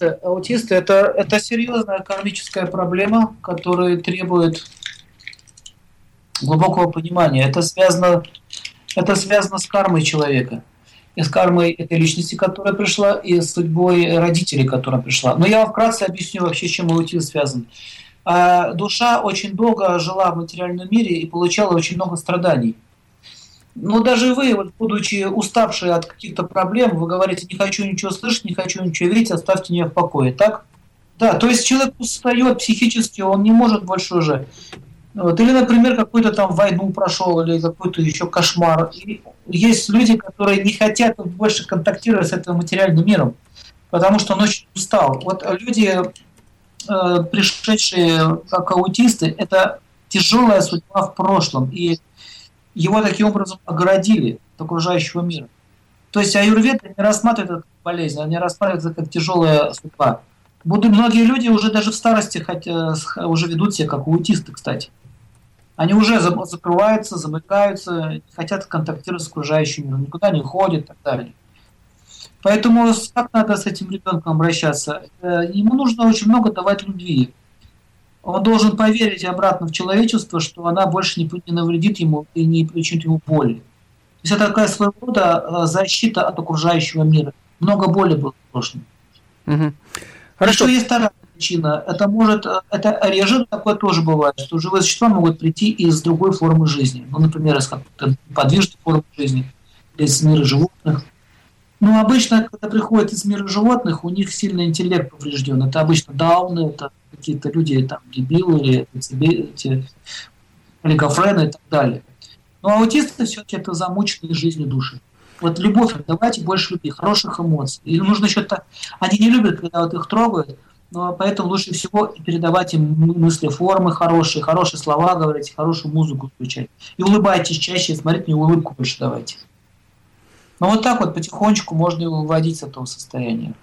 аутисты, аутисты это, это серьезная кармическая проблема, которая требует глубокого понимания. Это связано, это связано с кармой человека. И с кармой этой личности, которая пришла, и с судьбой родителей, которая пришла. Но я вкратце объясню вообще, с чем аутизм связан. А душа очень долго жила в материальном мире и получала очень много страданий. Но даже вы, вот, будучи уставшие от каких-то проблем, вы говорите, не хочу ничего слышать, не хочу ничего видеть, оставьте меня в покое, так? Да, то есть человек устает психически, он не может больше уже. Вот. Или, например, какую-то там войну прошел, или какой-то еще кошмар. И есть люди, которые не хотят больше контактировать с этим материальным миром, потому что он очень устал. Вот люди, э, пришедшие как аутисты, это тяжелая судьба в прошлом. И его таким образом оградили от окружающего мира. То есть аюрведа не рассматривает это как болезнь, они рассматривают это как тяжелая судьба. Будут многие люди уже даже в старости хотя, уже ведут себя как аутисты, кстати. Они уже закрываются, замыкаются, не хотят контактировать с окружающим миром, никуда не ходят и так далее. Поэтому как надо с этим ребенком обращаться? Э, ему нужно очень много давать любви он должен поверить обратно в человечество, что она больше не, не навредит ему и не причинит ему боли. То есть это такая своего рода э, защита от окружающего мира. Много боли было в прошлом. Угу. Хорошо. Еще есть вторая причина. Это может, э, это реже такое тоже бывает, что живые существа могут прийти из другой формы жизни. Ну, например, из какой-то подвижной формы жизни, из мира животных. Ну, обычно, когда приходят из мира животных, у них сильный интеллект поврежден. Это обычно дауны, это какие-то люди, там, дебилы или эти олигофрены и так далее. Но аутисты все-таки это замученные жизнью души. Вот любовь, давайте больше любви, хороших эмоций. И нужно что-то... Они не любят, когда вот их трогают, но поэтому лучше всего передавать им мысли, формы хорошие, хорошие слова говорить, хорошую музыку включать. И улыбайтесь чаще, смотрите, мне улыбку больше давайте. Но вот так вот потихонечку можно его выводить с этого состояния.